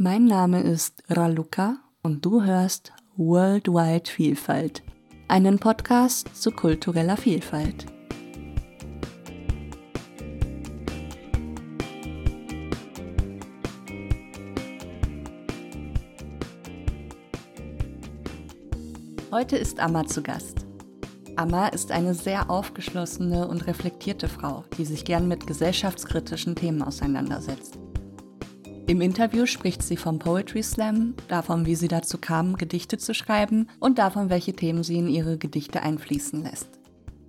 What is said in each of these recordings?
Mein Name ist Raluca und du hörst Worldwide Vielfalt, einen Podcast zu kultureller Vielfalt. Heute ist Amma zu Gast. Amma ist eine sehr aufgeschlossene und reflektierte Frau, die sich gern mit gesellschaftskritischen Themen auseinandersetzt. Im Interview spricht sie vom Poetry Slam, davon, wie sie dazu kam, Gedichte zu schreiben und davon, welche Themen sie in ihre Gedichte einfließen lässt.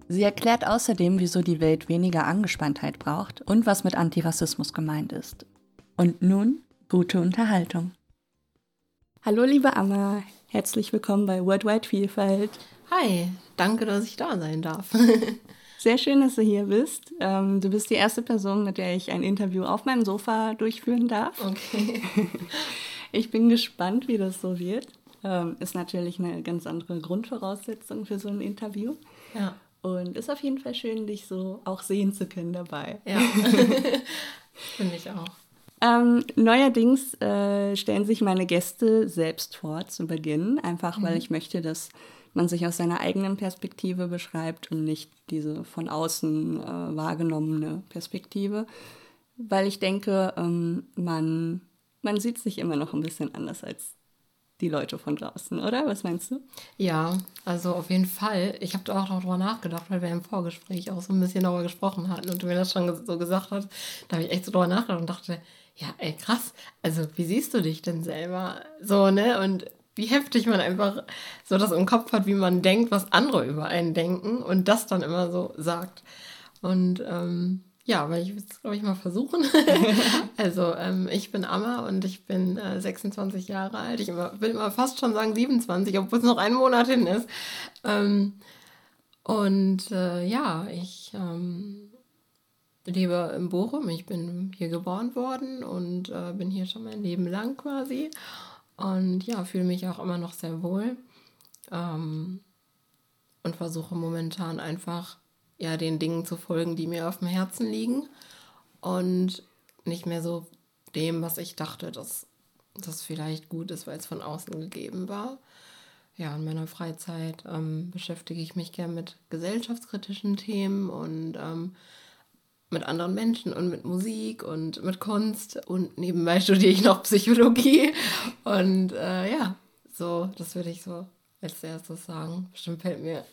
Sie erklärt außerdem, wieso die Welt weniger Angespanntheit braucht und was mit Antirassismus gemeint ist. Und nun gute Unterhaltung. Hallo liebe Amma, herzlich willkommen bei Worldwide Vielfalt. Hi, danke, dass ich da sein darf. Sehr schön, dass du hier bist. Ähm, du bist die erste Person, mit der ich ein Interview auf meinem Sofa durchführen darf. Okay. Ich bin gespannt, wie das so wird. Ähm, ist natürlich eine ganz andere Grundvoraussetzung für so ein Interview. Ja. Und ist auf jeden Fall schön, dich so auch sehen zu können dabei. Ja. Finde ich auch. Ähm, neuerdings äh, stellen sich meine Gäste selbst vor zu Beginn, einfach mhm. weil ich möchte, dass man sich aus seiner eigenen Perspektive beschreibt und nicht diese von außen äh, wahrgenommene Perspektive. Weil ich denke, ähm, man, man sieht sich immer noch ein bisschen anders als die Leute von draußen, oder? Was meinst du? Ja, also auf jeden Fall. Ich habe da auch darüber nachgedacht, weil wir im Vorgespräch auch so ein bisschen darüber gesprochen hatten und du mir das schon so gesagt hast. Da habe ich echt so darüber nachgedacht und dachte, ja, ey, krass. Also, wie siehst du dich denn selber? So, ne? Und wie heftig man einfach so das im Kopf hat, wie man denkt, was andere über einen denken und das dann immer so sagt. Und ähm, ja, aber ich will es, glaube ich, mal versuchen. also, ähm, ich bin Amma und ich bin äh, 26 Jahre alt. Ich immer, will immer fast schon sagen 27, obwohl es noch ein Monat hin ist. Ähm, und äh, ja, ich ähm, lebe in Bochum. Ich bin hier geboren worden und äh, bin hier schon mein Leben lang quasi. Und ja, fühle mich auch immer noch sehr wohl. Ähm, und versuche momentan einfach ja den Dingen zu folgen, die mir auf dem Herzen liegen. Und nicht mehr so dem, was ich dachte, dass das vielleicht gut ist, weil es von außen gegeben war. Ja, in meiner Freizeit ähm, beschäftige ich mich gern mit gesellschaftskritischen Themen und ähm, mit anderen Menschen und mit Musik und mit Kunst und nebenbei studiere ich noch Psychologie und äh, ja, so, das würde ich so als erstes sagen. Bestimmt fällt mir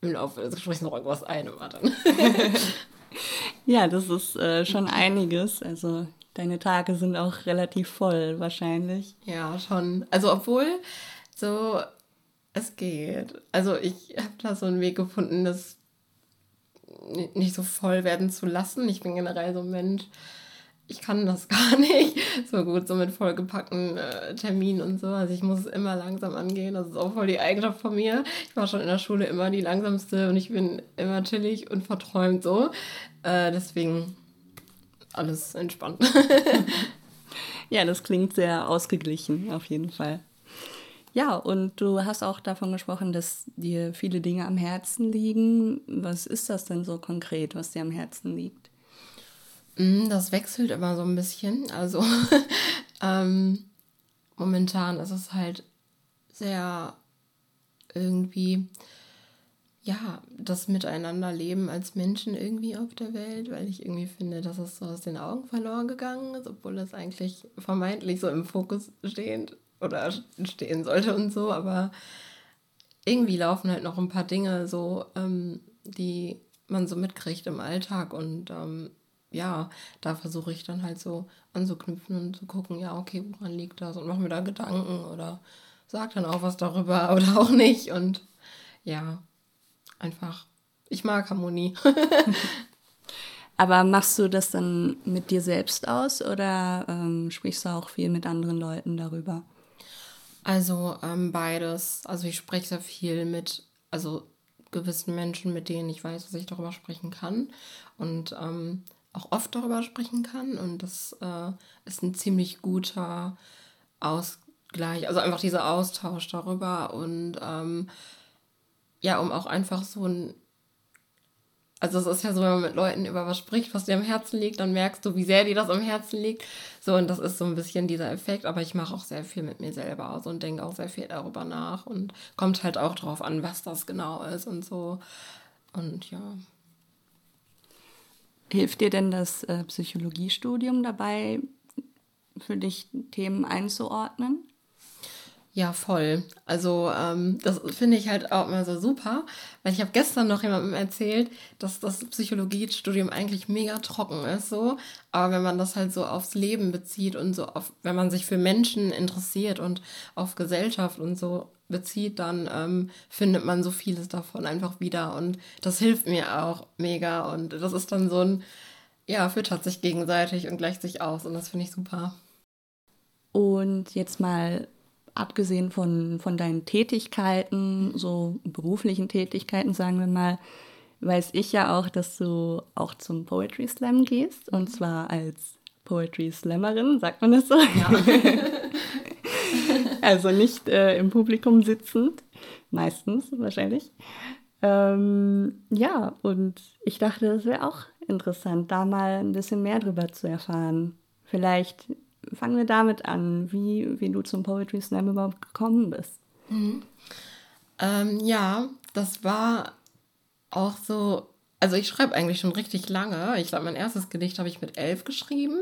im Laufe des Gesprächs noch irgendwas ein, aber dann. ja, das ist äh, schon einiges. Also deine Tage sind auch relativ voll wahrscheinlich. Ja, schon. Also obwohl so es geht. Also ich habe da so einen Weg gefunden, dass nicht so voll werden zu lassen. Ich bin generell so ein Mensch, ich kann das gar nicht so gut, so mit vollgepackten äh, Terminen und so. Also ich muss es immer langsam angehen. Das ist auch voll die Eigenschaft von mir. Ich war schon in der Schule immer die langsamste und ich bin immer chillig und verträumt so. Äh, deswegen alles entspannt. ja, das klingt sehr ausgeglichen, auf jeden Fall. Ja, und du hast auch davon gesprochen, dass dir viele Dinge am Herzen liegen. Was ist das denn so konkret, was dir am Herzen liegt? Mm, das wechselt immer so ein bisschen. Also ähm, momentan ist es halt sehr irgendwie, ja, das Miteinanderleben als Menschen irgendwie auf der Welt, weil ich irgendwie finde, dass es so aus den Augen verloren gegangen ist, obwohl es eigentlich vermeintlich so im Fokus stehend oder stehen sollte und so, aber irgendwie laufen halt noch ein paar Dinge so, ähm, die man so mitkriegt im Alltag und ähm, ja, da versuche ich dann halt so anzuknüpfen und zu gucken, ja, okay, woran liegt das und mache mir da Gedanken oder sag dann auch was darüber oder auch nicht und ja, einfach, ich mag Harmonie. Aber machst du das dann mit dir selbst aus oder ähm, sprichst du auch viel mit anderen Leuten darüber? Also ähm, beides. Also ich spreche sehr viel mit, also gewissen Menschen, mit denen ich weiß, dass ich darüber sprechen kann und ähm, auch oft darüber sprechen kann. Und das äh, ist ein ziemlich guter Ausgleich, also einfach dieser Austausch darüber und ähm, ja, um auch einfach so ein Also es ist ja so, wenn man mit Leuten über was spricht, was dir am Herzen liegt, dann merkst du, wie sehr dir das am Herzen liegt. So, und das ist so ein bisschen dieser Effekt, aber ich mache auch sehr viel mit mir selber aus und denke auch sehr viel darüber nach und kommt halt auch drauf an, was das genau ist und so. Und ja. Hilft dir denn das äh, Psychologiestudium dabei, für dich Themen einzuordnen? Ja, voll. Also ähm, das finde ich halt auch immer so super, weil ich habe gestern noch jemandem erzählt, dass das Psychologiestudium eigentlich mega trocken ist, so. Aber wenn man das halt so aufs Leben bezieht und so auf, wenn man sich für Menschen interessiert und auf Gesellschaft und so bezieht, dann ähm, findet man so vieles davon einfach wieder und das hilft mir auch mega und das ist dann so ein, ja, füttert sich gegenseitig und gleicht sich aus und das finde ich super. Und jetzt mal abgesehen von, von deinen Tätigkeiten, so beruflichen Tätigkeiten, sagen wir mal, weiß ich ja auch, dass du auch zum Poetry Slam gehst und zwar als Poetry Slammerin, sagt man das so? Ja. also nicht äh, im Publikum sitzend, meistens wahrscheinlich. Ähm, ja, und ich dachte, das wäre auch interessant, da mal ein bisschen mehr drüber zu erfahren. Vielleicht fangen wir damit an, wie, wie du zum Poetry Slam überhaupt gekommen bist. Mhm. Ähm, ja, das war auch so, also ich schreibe eigentlich schon richtig lange. Ich glaube, mein erstes Gedicht habe ich mit elf geschrieben.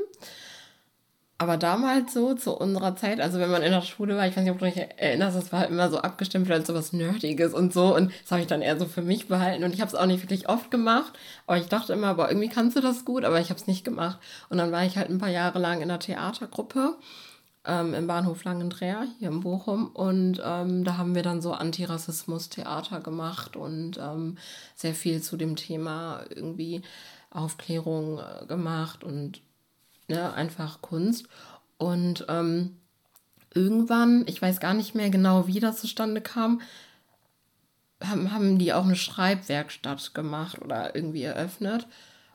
Aber damals so, zu unserer Zeit, also wenn man in der Schule war, ich weiß nicht, ob du dich erinnerst, das war halt immer so abgestempelt als so was Nerdiges und so. Und das habe ich dann eher so für mich behalten. Und ich habe es auch nicht wirklich oft gemacht. Aber ich dachte immer, aber irgendwie kannst du das gut, aber ich habe es nicht gemacht. Und dann war ich halt ein paar Jahre lang in der Theatergruppe ähm, im Bahnhof Langendreher hier in Bochum. Und ähm, da haben wir dann so Antirassismus-Theater gemacht und ähm, sehr viel zu dem Thema irgendwie Aufklärung äh, gemacht und ne, einfach Kunst. Und ähm, irgendwann, ich weiß gar nicht mehr genau, wie das zustande kam, haben, haben die auch eine Schreibwerkstatt gemacht oder irgendwie eröffnet.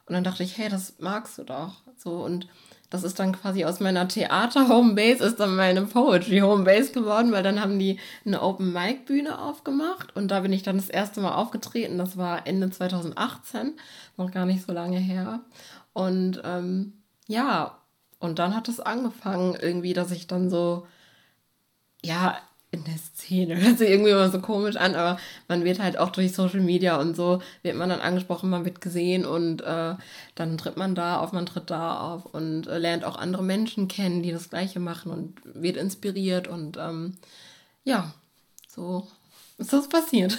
Und dann dachte ich, hey, das magst du doch. So, und das ist dann quasi aus meiner Theater-Homebase ist dann meine Poetry-Homebase geworden, weil dann haben die eine Open-Mic-Bühne aufgemacht und da bin ich dann das erste Mal aufgetreten. Das war Ende 2018, noch gar nicht so lange her. Und ähm, ja, und dann hat es angefangen, irgendwie, dass ich dann so, ja, in der Szene, hört sich irgendwie immer so komisch an, aber man wird halt auch durch Social Media und so, wird man dann angesprochen, man wird gesehen und äh, dann tritt man da auf, man tritt da auf und äh, lernt auch andere Menschen kennen, die das Gleiche machen und wird inspiriert und ähm, ja, so ist das passiert.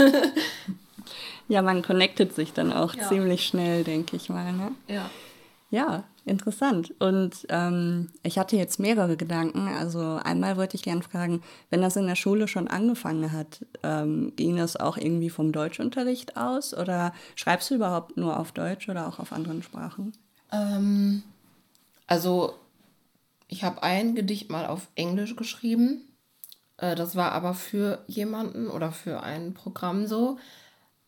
ja, man connectet sich dann auch ja. ziemlich schnell, denke ich mal. Ne? Ja. Ja, interessant. Und ähm, ich hatte jetzt mehrere Gedanken. Also einmal wollte ich gerne fragen, wenn das in der Schule schon angefangen hat, ähm, ging das auch irgendwie vom Deutschunterricht aus? Oder schreibst du überhaupt nur auf Deutsch oder auch auf anderen Sprachen? Ähm, also ich habe ein Gedicht mal auf Englisch geschrieben. Äh, das war aber für jemanden oder für ein Programm so.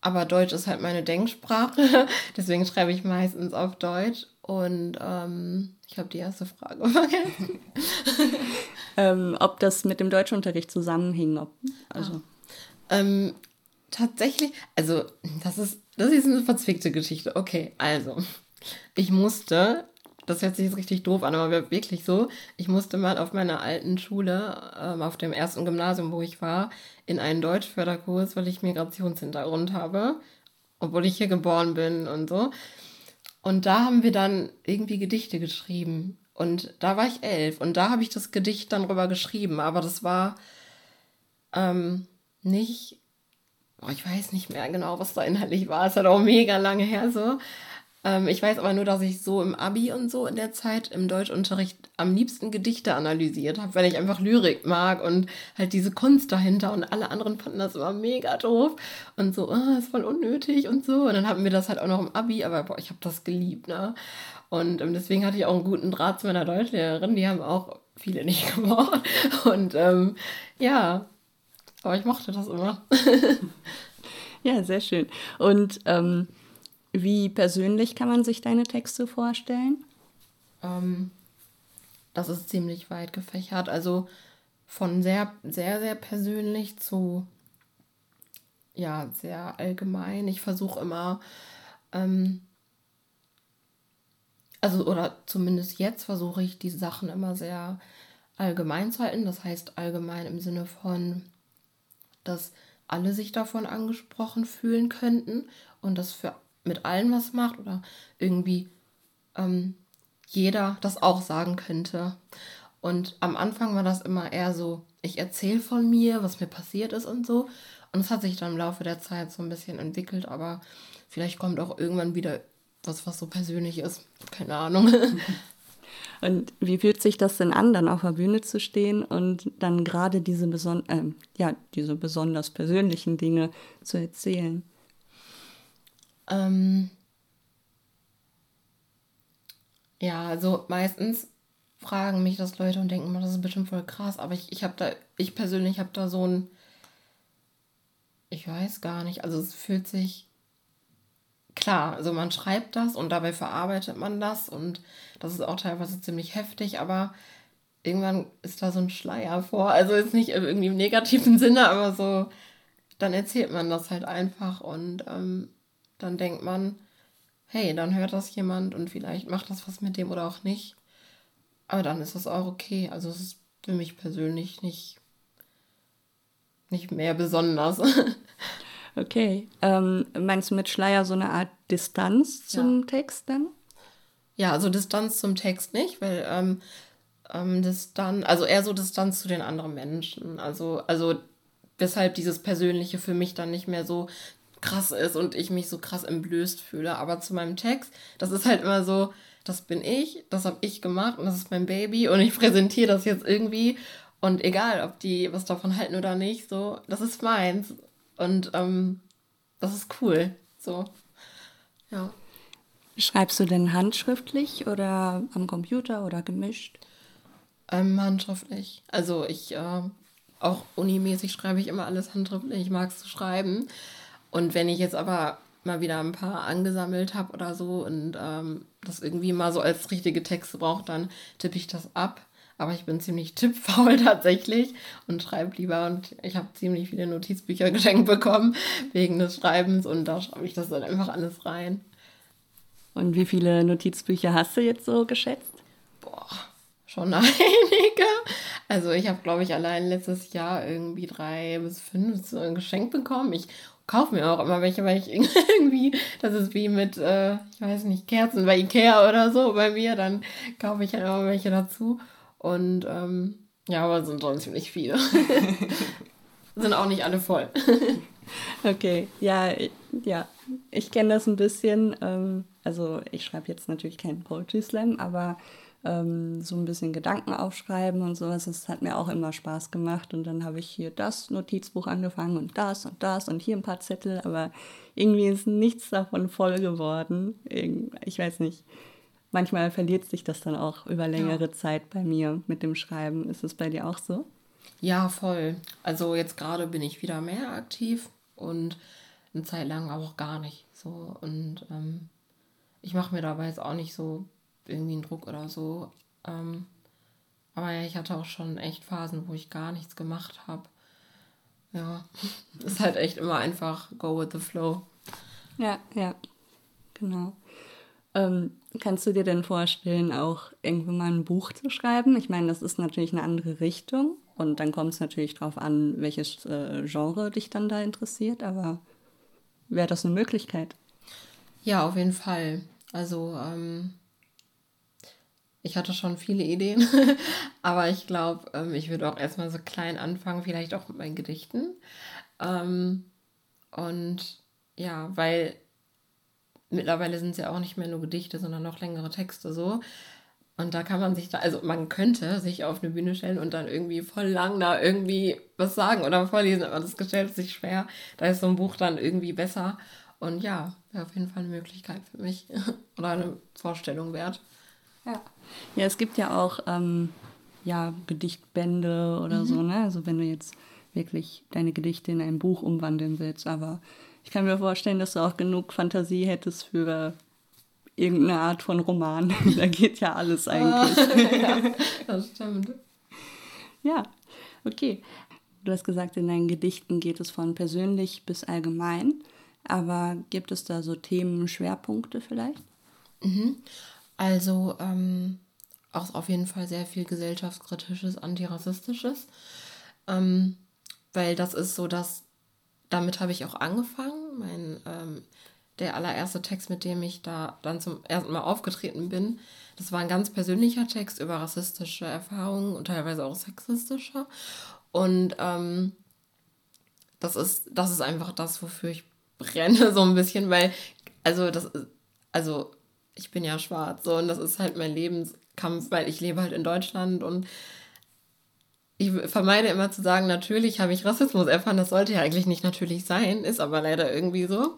Aber Deutsch ist halt meine Denksprache. Deswegen schreibe ich meistens auf Deutsch. Und ähm, ich habe die erste Frage vergessen. ähm, ob das mit dem Deutschunterricht zusammenhing. Ob, also. Ah. Ähm, tatsächlich, also das ist, das ist eine verzwickte Geschichte. Okay, also ich musste, das hört sich jetzt richtig doof an, aber wirklich so, ich musste mal auf meiner alten Schule, ähm, auf dem ersten Gymnasium, wo ich war, in einen Deutschförderkurs, weil ich Migrationshintergrund habe, obwohl ich hier geboren bin und so. Und da haben wir dann irgendwie Gedichte geschrieben. Und da war ich elf. Und da habe ich das Gedicht dann rüber geschrieben. Aber das war ähm, nicht, oh, ich weiß nicht mehr genau, was da inhaltlich war. Es hat auch mega lange her so. Ähm, ich weiß aber nur, dass ich so im Abi und so in der Zeit im Deutschunterricht am liebsten Gedichte analysiert habe, weil ich einfach Lyrik mag und halt diese Kunst dahinter und alle anderen fanden das immer mega doof und so, oh, ist voll unnötig und so. Und dann hatten wir das halt auch noch im Abi, aber boah, ich habe das geliebt, ne? Und ähm, deswegen hatte ich auch einen guten Draht zu meiner Deutschlehrerin, die haben auch viele nicht gemocht. Und ähm, ja, aber ich mochte das immer. ja, sehr schön. Und ähm, wie persönlich kann man sich deine Texte vorstellen? Ähm, das ist ziemlich weit gefächert. Also von sehr, sehr, sehr persönlich zu ja, sehr allgemein. Ich versuche immer Ähm, also, oder zumindest jetzt versuche ich die Sachen immer sehr allgemein zu halten. Das heißt allgemein im Sinne von, dass alle sich davon angesprochen fühlen könnten und das für mit allen was macht oder irgendwie ähm, jeder das auch sagen könnte. Und am Anfang war das immer eher so, ich erzähle von mir, was mir passiert ist und so. Und es hat sich dann im Laufe der Zeit so ein bisschen entwickelt, aber vielleicht kommt auch irgendwann wieder was, was so persönlich ist. Keine Ahnung. Und wie fühlt sich das denn an, dann auf der Bühne zu stehen und dann gerade diese, beson äh, ja, diese besonders persönlichen Dinge zu erzählen? Ähm ja, also meistens fragen mich das Leute und denken, das ist bestimmt voll krass, aber ich, ich habe da, ich persönlich habe da so ein, ich weiß gar nicht, also es fühlt sich klar, also man schreibt das und dabei verarbeitet man das und das ist auch teilweise ziemlich heftig, aber irgendwann ist da so ein Schleier vor. Also jetzt nicht irgendwie im negativen Sinne, aber so, dann erzählt man das halt einfach und ähm, dann denkt man, hey, dann hört das jemand und vielleicht macht das was mit dem oder auch nicht. Aber dann ist das auch okay. Also es ist für mich persönlich nicht, nicht mehr besonders. Okay. Ähm, meinst du mit Schleier so eine Art Distanz zum ja. Text dann? Ja, also Distanz zum Text nicht, weil ähm, ähm, Distanz, also eher so Distanz zu den anderen Menschen. Also, also weshalb dieses Persönliche für mich dann nicht mehr so krass ist und ich mich so krass entblößt fühle. Aber zu meinem Text, das ist halt immer so, das bin ich, das habe ich gemacht und das ist mein Baby und ich präsentiere das jetzt irgendwie. Und egal, ob die was davon halten oder nicht, so, das ist meins. Und ähm, das ist cool. So. Ja. Schreibst du denn handschriftlich oder am Computer oder gemischt? Ähm, handschriftlich. Also ich, äh, auch unimäßig schreibe ich immer alles handschriftlich. Ich mag es zu schreiben. Und wenn ich jetzt aber mal wieder ein paar angesammelt habe oder so und ähm, das irgendwie mal so als richtige Texte brauche, dann tippe ich das ab. Aber ich bin ziemlich tippfaul tatsächlich und schreibe lieber. Und ich habe ziemlich viele Notizbücher geschenkt bekommen wegen des Schreibens und da schreibe ich das dann einfach alles rein. Und wie viele Notizbücher hast du jetzt so geschätzt? Boah, schon einige. Also ich habe, glaube ich, allein letztes Jahr irgendwie drei bis fünf so geschenkt bekommen. Ich kaufe mir auch immer welche, weil ich irgendwie, das ist wie mit, äh, ich weiß nicht, Kerzen bei Ikea oder so bei mir, dann kaufe ich halt immer welche dazu. Und ähm, ja, aber sind schon ziemlich viele. sind auch nicht alle voll. okay, ja, ja, ich kenne das ein bisschen. Ähm, also ich schreibe jetzt natürlich keinen Poetry Slam, aber ähm, so ein bisschen Gedanken aufschreiben und sowas, das hat mir auch immer Spaß gemacht. Und dann habe ich hier das Notizbuch angefangen und das und das und hier ein paar Zettel, aber irgendwie ist nichts davon voll geworden. Ich weiß nicht manchmal verliert sich das dann auch über längere ja. Zeit bei mir mit dem Schreiben. Ist es bei dir auch so? Ja, voll. Also jetzt gerade bin ich wieder mehr aktiv und eine Zeit lang auch gar nicht. So und ähm, ich mache mir dabei jetzt auch nicht so irgendwie einen Druck oder so. Ähm, aber ja, ich hatte auch schon echt Phasen, wo ich gar nichts gemacht habe. Ja, ist halt echt immer einfach go with the flow. Ja, ja, genau. Ähm, kannst du dir denn vorstellen, auch irgendwann mal ein Buch zu schreiben? Ich meine, das ist natürlich eine andere Richtung und dann kommt es natürlich darauf an, welches äh, Genre dich dann da interessiert, aber wäre das eine Möglichkeit? Ja, auf jeden Fall. Also, ähm, ich hatte schon viele Ideen, aber ich glaube, ähm, ich würde auch erstmal so klein anfangen, vielleicht auch mit meinen Gedichten. Ähm, und ja, weil mittlerweile sind es ja auch nicht mehr nur Gedichte, sondern noch längere Texte so. Und da kann man sich da, also man könnte sich auf eine Bühne stellen und dann irgendwie voll lang da irgendwie was sagen oder vorlesen, aber das gestellt sich schwer. Da ist so ein Buch dann irgendwie besser. Und ja, wäre auf jeden Fall eine Möglichkeit für mich oder eine Vorstellung wert. Ja. Ja, es gibt ja auch ähm, ja, Gedichtbände oder mhm. so, ne? Also wenn du jetzt wirklich deine Gedichte in ein Buch umwandeln willst, aber ich kann mir vorstellen, dass du auch genug Fantasie hättest für irgendeine Art von Roman. da geht ja alles eigentlich. ja, das stimmt. Ja, okay. Du hast gesagt, in deinen Gedichten geht es von persönlich bis allgemein. Aber gibt es da so Themenschwerpunkte vielleicht? Mhm. Also ähm, auch auf jeden Fall sehr viel gesellschaftskritisches, antirassistisches. Ähm, weil das ist so, dass damit habe ich auch angefangen. Mein, ähm, der allererste Text, mit dem ich da dann zum ersten Mal aufgetreten bin, das war ein ganz persönlicher Text über rassistische Erfahrungen und teilweise auch sexistische. Und ähm, das ist, das ist einfach das, wofür ich brenne, so ein bisschen, weil, also das also ich bin ja schwarz so und das ist halt mein Lebenskampf, weil ich lebe halt in Deutschland und ich vermeide immer zu sagen, natürlich habe ich Rassismus erfahren, das sollte ja eigentlich nicht natürlich sein, ist aber leider irgendwie so,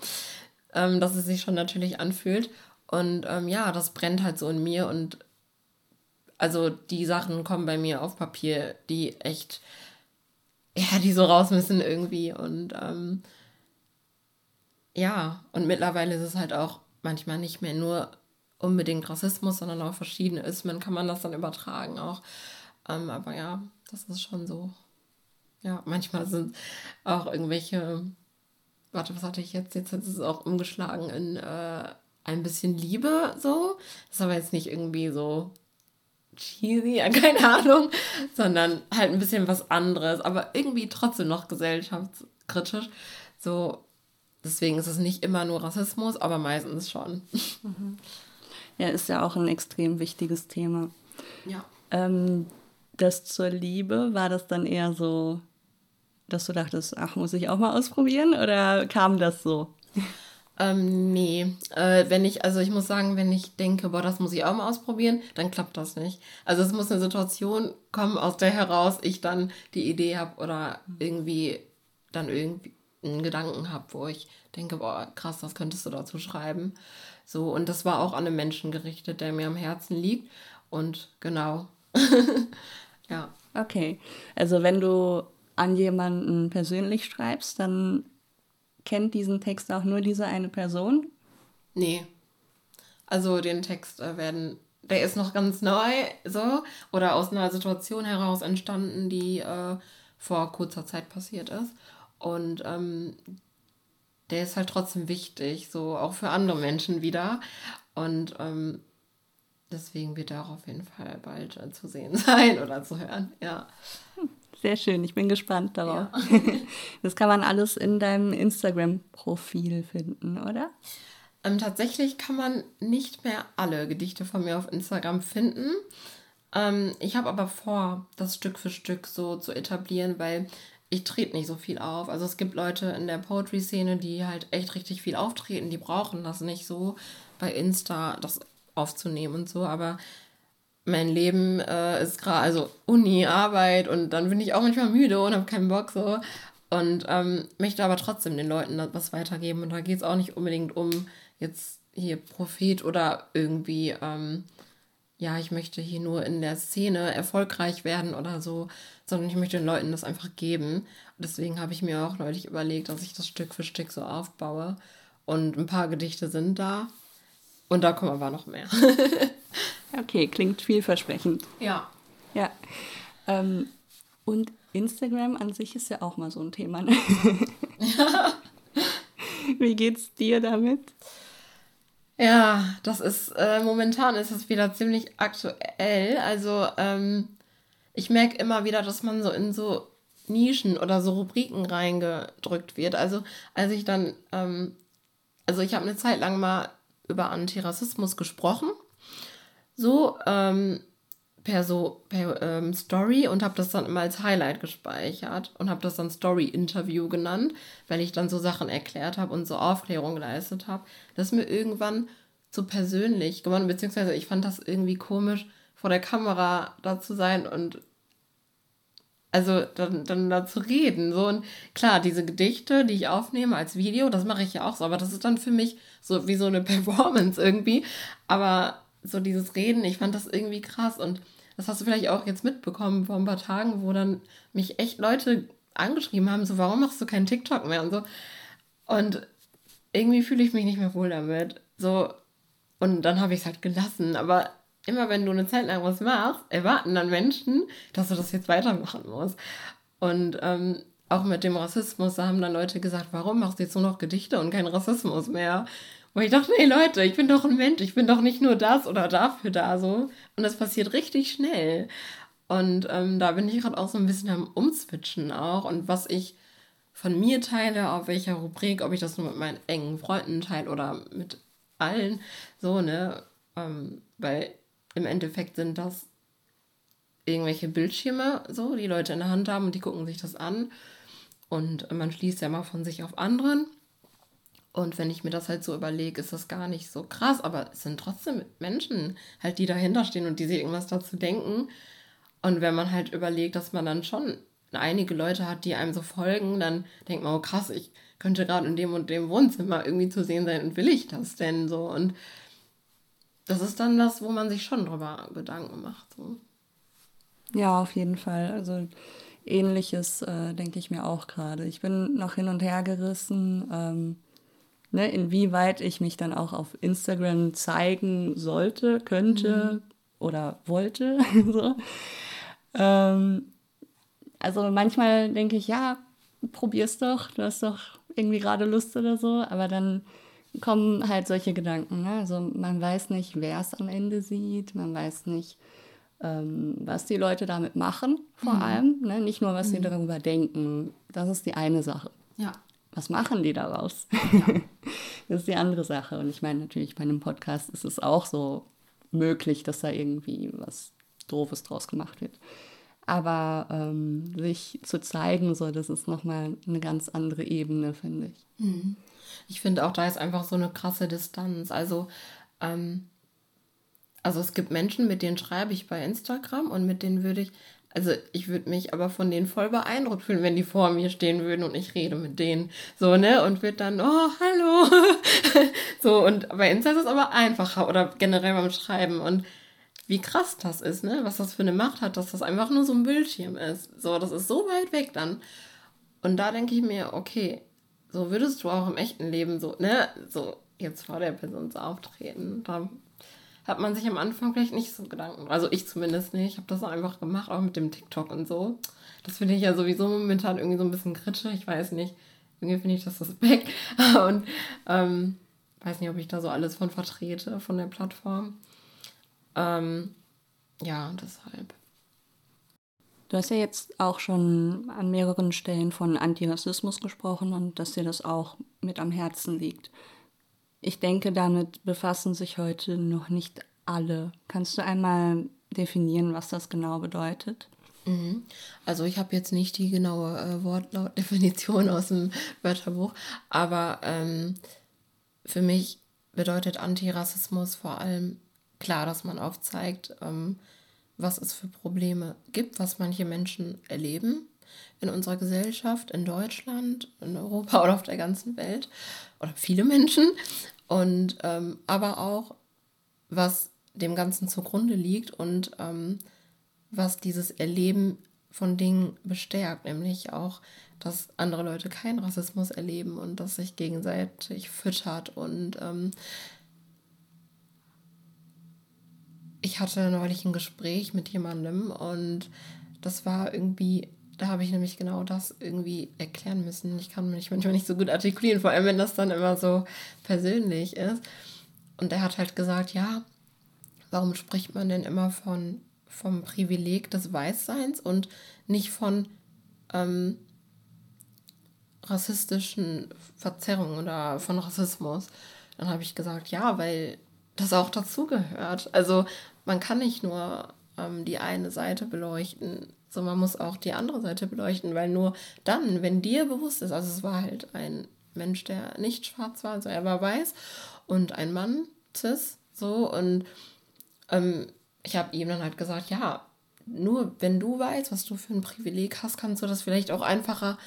ähm, dass es sich schon natürlich anfühlt. Und ähm, ja, das brennt halt so in mir und also die Sachen kommen bei mir auf Papier, die echt, ja, die so raus müssen irgendwie. Und ähm, ja, und mittlerweile ist es halt auch manchmal nicht mehr nur unbedingt Rassismus, sondern auch verschiedene Ismen kann man das dann übertragen auch. Ähm, aber ja, das ist schon so. Ja, manchmal sind auch irgendwelche, warte, was hatte ich jetzt? Jetzt ist es auch umgeschlagen in äh, ein bisschen Liebe so. Das ist aber jetzt nicht irgendwie so cheesy, keine Ahnung, sondern halt ein bisschen was anderes, aber irgendwie trotzdem noch gesellschaftskritisch. So, deswegen ist es nicht immer nur Rassismus, aber meistens schon. Mhm. Ja, ist ja auch ein extrem wichtiges Thema. Ja. Ähm, das zur Liebe, war das dann eher so, dass du dachtest, ach, muss ich auch mal ausprobieren? Oder kam das so? Ähm, nee. Äh, wenn ich, also ich muss sagen, wenn ich denke, boah, das muss ich auch mal ausprobieren, dann klappt das nicht. Also es muss eine Situation kommen, aus der heraus ich dann die Idee habe oder irgendwie dann irgendwie einen Gedanken habe, wo ich denke, boah, krass, das könntest du dazu schreiben. So, und das war auch an einen Menschen gerichtet, der mir am Herzen liegt. Und genau. ja. Okay. Also wenn du an jemanden persönlich schreibst, dann kennt diesen Text auch nur diese eine Person? Nee. Also den Text äh, werden, der ist noch ganz neu, so, oder aus einer Situation heraus entstanden, die äh, vor kurzer Zeit passiert ist. Und ähm, der ist halt trotzdem wichtig, so auch für andere Menschen wieder. Und ähm, deswegen wird er auch auf jeden Fall bald äh, zu sehen sein oder zu hören, ja. Sehr schön, ich bin gespannt darauf. Ja. Das kann man alles in deinem Instagram-Profil finden, oder? Ähm, tatsächlich kann man nicht mehr alle Gedichte von mir auf Instagram finden. Ähm, ich habe aber vor, das Stück für Stück so zu etablieren, weil ich trete nicht so viel auf. Also es gibt Leute in der Poetry-Szene, die halt echt richtig viel auftreten, die brauchen das nicht so bei Insta, das aufzunehmen und so, aber mein Leben äh, ist gerade, also Uni, Arbeit und dann bin ich auch manchmal müde und habe keinen Bock so. Und ähm, möchte aber trotzdem den Leuten was weitergeben. Und da geht es auch nicht unbedingt um jetzt hier Prophet oder irgendwie, ähm, ja, ich möchte hier nur in der Szene erfolgreich werden oder so, sondern ich möchte den Leuten das einfach geben. Und deswegen habe ich mir auch neulich überlegt, dass ich das Stück für Stück so aufbaue. Und ein paar Gedichte sind da. Und da kommen aber noch mehr. okay, klingt vielversprechend. Ja. Ja. Ähm, und Instagram an sich ist ja auch mal so ein Thema. Ne? Ja. Wie geht's dir damit? Ja, das ist äh, momentan ist es wieder ziemlich aktuell. Also ähm, ich merke immer wieder, dass man so in so Nischen oder so Rubriken reingedrückt wird. Also als ich dann, ähm, also ich habe eine Zeit lang mal über Antirassismus gesprochen, so ähm, per so per ähm, Story und habe das dann immer als Highlight gespeichert und habe das dann Story Interview genannt, weil ich dann so Sachen erklärt habe und so Aufklärung geleistet habe. Das ist mir irgendwann zu persönlich geworden, beziehungsweise ich fand das irgendwie komisch, vor der Kamera da zu sein und also dann, dann da zu reden. So und klar, diese Gedichte, die ich aufnehme als Video, das mache ich ja auch so, aber das ist dann für mich so wie so eine Performance irgendwie. Aber so dieses Reden, ich fand das irgendwie krass und das hast du vielleicht auch jetzt mitbekommen vor ein paar Tagen, wo dann mich echt Leute angeschrieben haben, so warum machst du keinen TikTok mehr und so. Und irgendwie fühle ich mich nicht mehr wohl damit. So, und dann habe ich es halt gelassen. Aber immer wenn du eine Zeit lang was machst, erwarten dann Menschen, dass du das jetzt weitermachen musst. Und ähm, auch mit dem Rassismus, da haben dann Leute gesagt, warum machst du jetzt nur noch Gedichte und kein Rassismus mehr? Und ich dachte, nee, Leute, ich bin doch ein Mensch, ich bin doch nicht nur das oder dafür da so. Und das passiert richtig schnell. Und ähm, da bin ich gerade auch so ein bisschen am Umswitchen auch. Und was ich von mir teile, auf welcher Rubrik, ob ich das nur mit meinen engen Freunden teile oder mit allen, so, ne? Ähm, weil im Endeffekt sind das irgendwelche Bildschirme, so, die Leute in der Hand haben und die gucken sich das an. Und man schließt ja mal von sich auf anderen. Und wenn ich mir das halt so überlege, ist das gar nicht so krass, aber es sind trotzdem Menschen halt, die dahinter stehen und die sich irgendwas dazu denken. Und wenn man halt überlegt, dass man dann schon einige Leute hat, die einem so folgen, dann denkt man, oh krass, ich könnte gerade in dem und dem Wohnzimmer irgendwie zu sehen sein und will ich das denn so? Und das ist dann das, wo man sich schon drüber Gedanken macht. So. Ja, auf jeden Fall. Also ähnliches äh, denke ich mir auch gerade. Ich bin noch hin und her gerissen. Ähm, ne, inwieweit ich mich dann auch auf Instagram zeigen sollte, könnte mhm. oder wollte. so. ähm, also manchmal denke ich, ja, probier's doch, du hast doch irgendwie gerade Lust oder so, aber dann kommen halt solche Gedanken. Ne? Also man weiß nicht, wer es am Ende sieht, man weiß nicht, ähm, was die Leute damit machen, vor mhm. allem. Ne? Nicht nur, was mhm. sie darüber denken. Das ist die eine Sache. Ja was machen die daraus? Das ist die andere Sache. Und ich meine, natürlich bei einem Podcast ist es auch so möglich, dass da irgendwie was Doofes draus gemacht wird. Aber ähm, sich zu zeigen, so, das ist nochmal eine ganz andere Ebene, finde ich. Mhm. Ich finde auch, da ist einfach so eine krasse Distanz. Also, ähm, also es gibt Menschen, mit denen schreibe ich bei Instagram und mit denen würde ich, also ich würde mich aber von denen voll beeindruckt fühlen, wenn die vor mir stehen würden und ich rede mit denen. So, ne? Und wird dann, oh, hallo. so, und bei Insta ist es aber einfacher oder generell beim Schreiben. Und wie krass das ist, ne? Was das für eine Macht hat, dass das einfach nur so ein Bildschirm ist. So, das ist so weit weg dann. Und da denke ich mir, okay, so würdest du auch im echten Leben so, ne? So, jetzt vor der Person so auftreten. Da hat man sich am Anfang vielleicht nicht so Gedanken. Also ich zumindest nicht. Ich habe das einfach gemacht, auch mit dem TikTok und so. Das finde ich ja sowieso momentan irgendwie so ein bisschen kritisch. Ich weiß nicht. Irgendwie finde ich das suspekt. Und ähm, weiß nicht, ob ich da so alles von vertrete, von der Plattform. Ähm, ja, deshalb. Du hast ja jetzt auch schon an mehreren Stellen von Antirassismus gesprochen und dass dir das auch mit am Herzen liegt. Ich denke, damit befassen sich heute noch nicht alle. Kannst du einmal definieren, was das genau bedeutet? Mhm. Also ich habe jetzt nicht die genaue äh, Wortlautdefinition aus dem Wörterbuch, aber ähm, für mich bedeutet Antirassismus vor allem klar, dass man aufzeigt, ähm, was es für Probleme gibt, was manche Menschen erleben in unserer Gesellschaft, in Deutschland, in Europa oder auf der ganzen Welt oder viele Menschen und ähm, aber auch, was dem Ganzen zugrunde liegt und ähm, was dieses Erleben von Dingen bestärkt, nämlich auch, dass andere Leute keinen Rassismus erleben und dass sich gegenseitig füttert. Und ähm, ich hatte neulich ein Gespräch mit jemandem und das war irgendwie da habe ich nämlich genau das irgendwie erklären müssen. Ich kann mich manchmal nicht so gut artikulieren, vor allem wenn das dann immer so persönlich ist. Und er hat halt gesagt, ja, warum spricht man denn immer von vom Privileg des Weißseins und nicht von ähm, rassistischen Verzerrungen oder von Rassismus? Dann habe ich gesagt, ja, weil das auch dazugehört. Also man kann nicht nur ähm, die eine Seite beleuchten so, man muss auch die andere Seite beleuchten, weil nur dann, wenn dir bewusst ist, also es war halt ein Mensch, der nicht schwarz war, also er war weiß und ein Mann, cis, so und ähm, ich habe ihm dann halt gesagt, ja, nur wenn du weißt, was du für ein Privileg hast, kannst du das vielleicht auch einfacher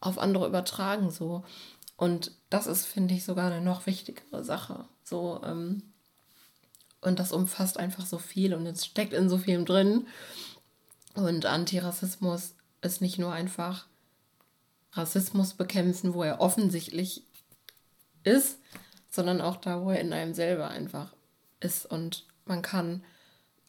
auf andere übertragen, so. Und das ist, finde ich, sogar eine noch wichtigere Sache. So, ähm, und das umfasst einfach so viel und es steckt in so vielem drin. Und Antirassismus ist nicht nur einfach Rassismus bekämpfen, wo er offensichtlich ist, sondern auch da, wo er in einem selber einfach ist. Und man kann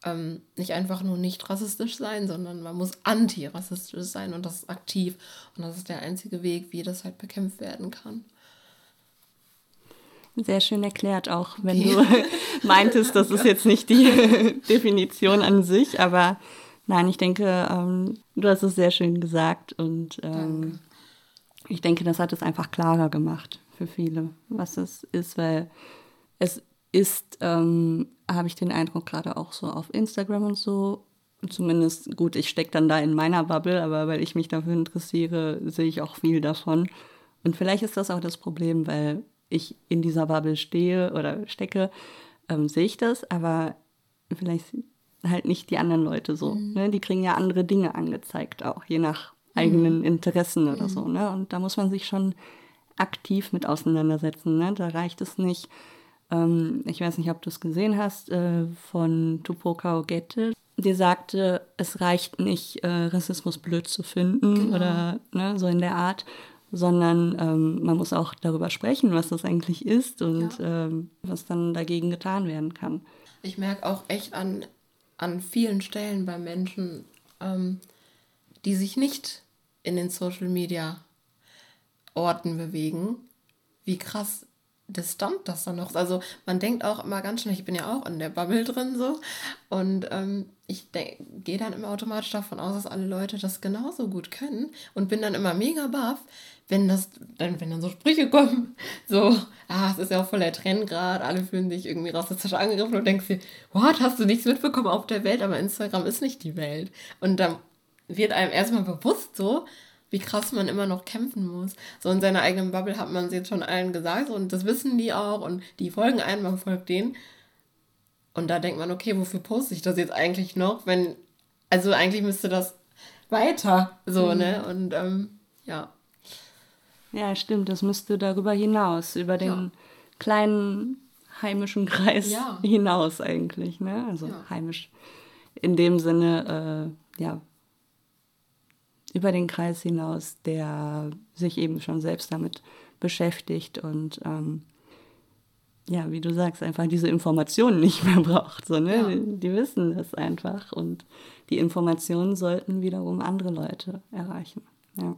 ähm, nicht einfach nur nicht rassistisch sein, sondern man muss antirassistisch sein und das ist aktiv. Und das ist der einzige Weg, wie das halt bekämpft werden kann. Sehr schön erklärt, auch wenn okay. du meintest, das ist jetzt nicht die Definition an sich, aber nein, ich denke, ähm, du hast es sehr schön gesagt und ähm, ich denke, das hat es einfach klarer gemacht für viele, was es ist, weil es ist, ähm, habe ich den Eindruck, gerade auch so auf Instagram und so, zumindest gut, ich stecke dann da in meiner Bubble, aber weil ich mich dafür interessiere, sehe ich auch viel davon. Und vielleicht ist das auch das Problem, weil ich in dieser Bubble stehe oder stecke, ähm, sehe ich das, aber vielleicht halt nicht die anderen Leute so. Mhm. Ne? Die kriegen ja andere Dinge angezeigt, auch je nach eigenen mhm. Interessen oder mhm. so. Ne? Und da muss man sich schon aktiv mit auseinandersetzen. Ne? Da reicht es nicht, ähm, ich weiß nicht, ob du es gesehen hast, äh, von Tupoka Ogette. Die sagte, es reicht nicht, äh, Rassismus blöd zu finden genau. oder ne, so in der Art, sondern ähm, man muss auch darüber sprechen, was das eigentlich ist und ja. ähm, was dann dagegen getan werden kann. Ich merke auch echt an, an vielen Stellen bei Menschen, ähm, die sich nicht in den Social Media Orten bewegen, wie krass distant das dann noch. Also man denkt auch immer ganz schnell, ich bin ja auch in der Bubble drin so und ähm, ich gehe dann immer automatisch davon aus, dass alle Leute das genauso gut können und bin dann immer mega baff, wenn das dann wenn dann so Sprüche kommen, so ah es ist ja auch voll der Trend gerade, alle fühlen sich irgendwie rassistisch angegriffen und denkst dir, what hast du nichts mitbekommen auf der Welt, aber Instagram ist nicht die Welt und dann wird einem erstmal bewusst so, wie krass man immer noch kämpfen muss. So in seiner eigenen Bubble hat man es jetzt schon allen gesagt und das wissen die auch und die folgen einem, man folgt denen. Und da denkt man, okay, wofür poste ich das jetzt eigentlich noch, wenn, also eigentlich müsste das weiter, so, mhm. ne? Und ähm, ja. Ja, stimmt, das müsste darüber hinaus, über den ja. kleinen heimischen Kreis ja. hinaus eigentlich, ne? Also ja. heimisch in dem Sinne, äh, ja, über den Kreis hinaus, der sich eben schon selbst damit beschäftigt und ähm, ja, wie du sagst, einfach diese Informationen nicht mehr braucht. So, ne? Ja. Die, die, wissen das einfach und die Informationen sollten wiederum andere Leute erreichen. Ja.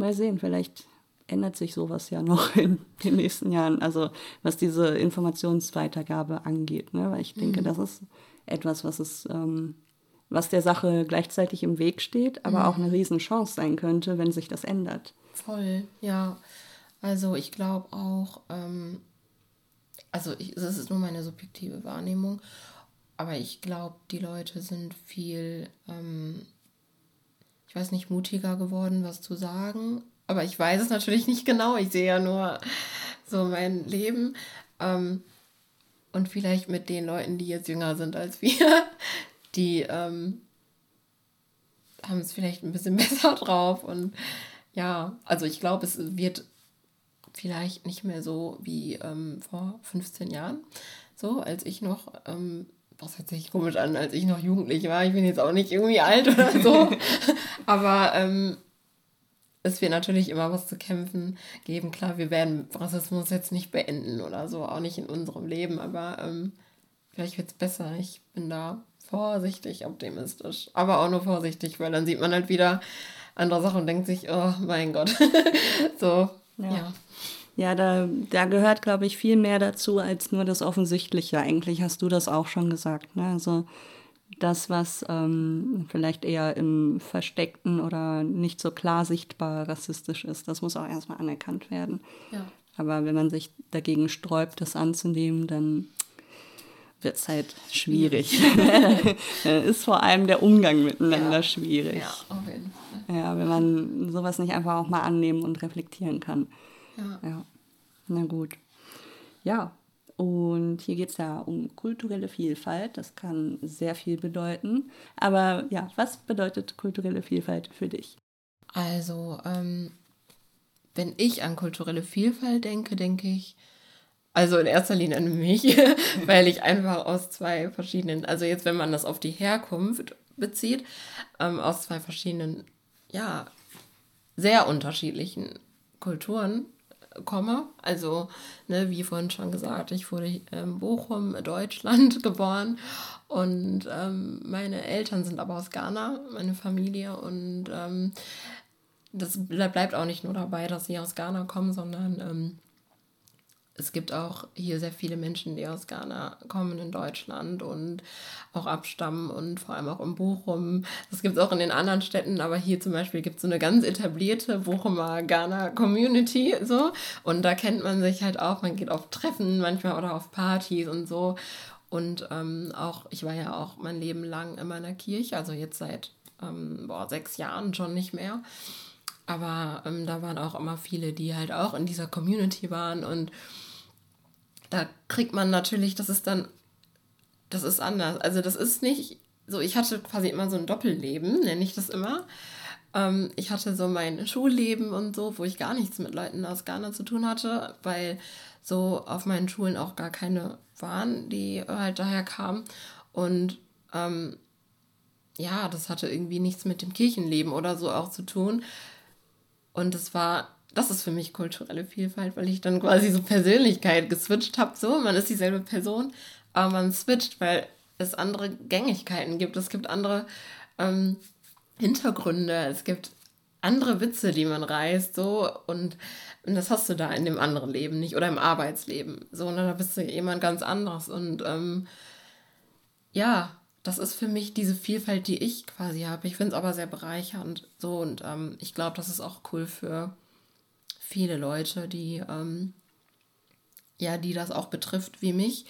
Mal sehen, vielleicht ändert sich sowas ja noch in den nächsten Jahren, also was diese Informationsweitergabe angeht. Ne? Weil ich denke, mhm. das ist etwas, was es ähm, was der Sache gleichzeitig im Weg steht, aber mhm. auch eine Riesenchance sein könnte, wenn sich das ändert. Voll, ja. Also ich glaube auch, ähm, also ich, das ist nur meine subjektive Wahrnehmung, aber ich glaube, die Leute sind viel, ähm, ich weiß nicht, mutiger geworden, was zu sagen. Aber ich weiß es natürlich nicht genau. Ich sehe ja nur so mein Leben. Ähm, und vielleicht mit den Leuten, die jetzt jünger sind als wir, die ähm, haben es vielleicht ein bisschen besser drauf. Und ja, also ich glaube, es wird vielleicht nicht mehr so wie ähm, vor 15 Jahren. So, als ich noch, ähm, was hört sich komisch an, als ich noch jugendlich war. Ich bin jetzt auch nicht irgendwie alt oder so. Aber ähm, es wird natürlich immer was zu kämpfen geben. Klar, wir werden Rassismus jetzt nicht beenden oder so, auch nicht in unserem Leben, aber ähm, vielleicht wird es besser. Ich bin da vorsichtig optimistisch. Aber auch nur vorsichtig, weil dann sieht man halt wieder andere Sachen und denkt sich, oh mein Gott. so, ja. ja. Ja, da, da gehört, glaube ich, viel mehr dazu als nur das Offensichtliche. Eigentlich hast du das auch schon gesagt. Ne? Also das, was ähm, vielleicht eher im Versteckten oder nicht so klar sichtbar rassistisch ist, das muss auch erstmal anerkannt werden. Ja. Aber wenn man sich dagegen sträubt, das anzunehmen, dann wird es halt schwierig. ist vor allem der Umgang miteinander ja. schwierig. Ja, auf jeden Fall. Ja, wenn man sowas nicht einfach auch mal annehmen und reflektieren kann. Ja. ja. Na gut. Ja, und hier geht es ja um kulturelle Vielfalt. Das kann sehr viel bedeuten. Aber ja, was bedeutet kulturelle Vielfalt für dich? Also, ähm, wenn ich an kulturelle Vielfalt denke, denke ich also in erster Linie an mich, weil ich einfach aus zwei verschiedenen, also jetzt, wenn man das auf die Herkunft bezieht, ähm, aus zwei verschiedenen, ja, sehr unterschiedlichen Kulturen komme. Also, ne, wie vorhin schon gesagt, ich wurde in Bochum, Deutschland geboren und ähm, meine Eltern sind aber aus Ghana, meine Familie und ähm, das bleibt auch nicht nur dabei, dass sie aus Ghana kommen, sondern ähm, es gibt auch hier sehr viele Menschen, die aus Ghana kommen in Deutschland und auch abstammen und vor allem auch in Bochum. Das gibt es auch in den anderen Städten, aber hier zum Beispiel gibt es so eine ganz etablierte Bochumer Ghana-Community so und da kennt man sich halt auch, man geht auf Treffen manchmal oder auf Partys und so und ähm, auch, ich war ja auch mein Leben lang in meiner Kirche, also jetzt seit ähm, boah, sechs Jahren schon nicht mehr. Aber ähm, da waren auch immer viele, die halt auch in dieser Community waren und da kriegt man natürlich, das ist dann, das ist anders. Also das ist nicht so, ich hatte quasi immer so ein Doppelleben, nenne ich das immer. Ähm, ich hatte so mein Schulleben und so, wo ich gar nichts mit Leuten aus Ghana zu tun hatte, weil so auf meinen Schulen auch gar keine waren, die halt daher kamen. Und ähm, ja, das hatte irgendwie nichts mit dem Kirchenleben oder so auch zu tun. Und es war, das ist für mich kulturelle Vielfalt, weil ich dann quasi so Persönlichkeit geswitcht habe. So, man ist dieselbe Person, aber man switcht, weil es andere Gängigkeiten gibt. Es gibt andere ähm, Hintergründe. Es gibt andere Witze, die man reißt. So, und, und das hast du da in dem anderen Leben nicht oder im Arbeitsleben. So, ne, da bist du jemand ganz anderes. Und ähm, ja, das ist für mich diese Vielfalt, die ich quasi habe. Ich finde es aber sehr bereichernd so und ähm, ich glaube, das ist auch cool für viele Leute, die ähm, ja, die das auch betrifft wie mich.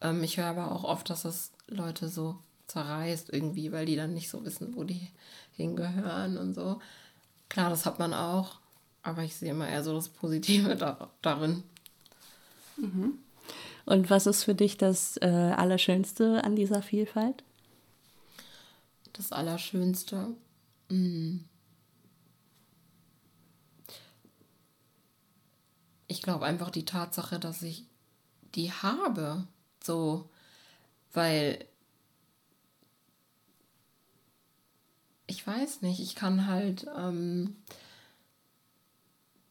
Ähm, ich höre aber auch oft, dass es Leute so zerreißt irgendwie, weil die dann nicht so wissen, wo die hingehören und so. Klar, das hat man auch, aber ich sehe immer eher so das Positive da, darin. Mhm. Und was ist für dich das äh, Allerschönste an dieser Vielfalt? Das Allerschönste. Hm. Ich glaube einfach die Tatsache, dass ich die habe. So, weil ich weiß nicht, ich kann halt. Ähm,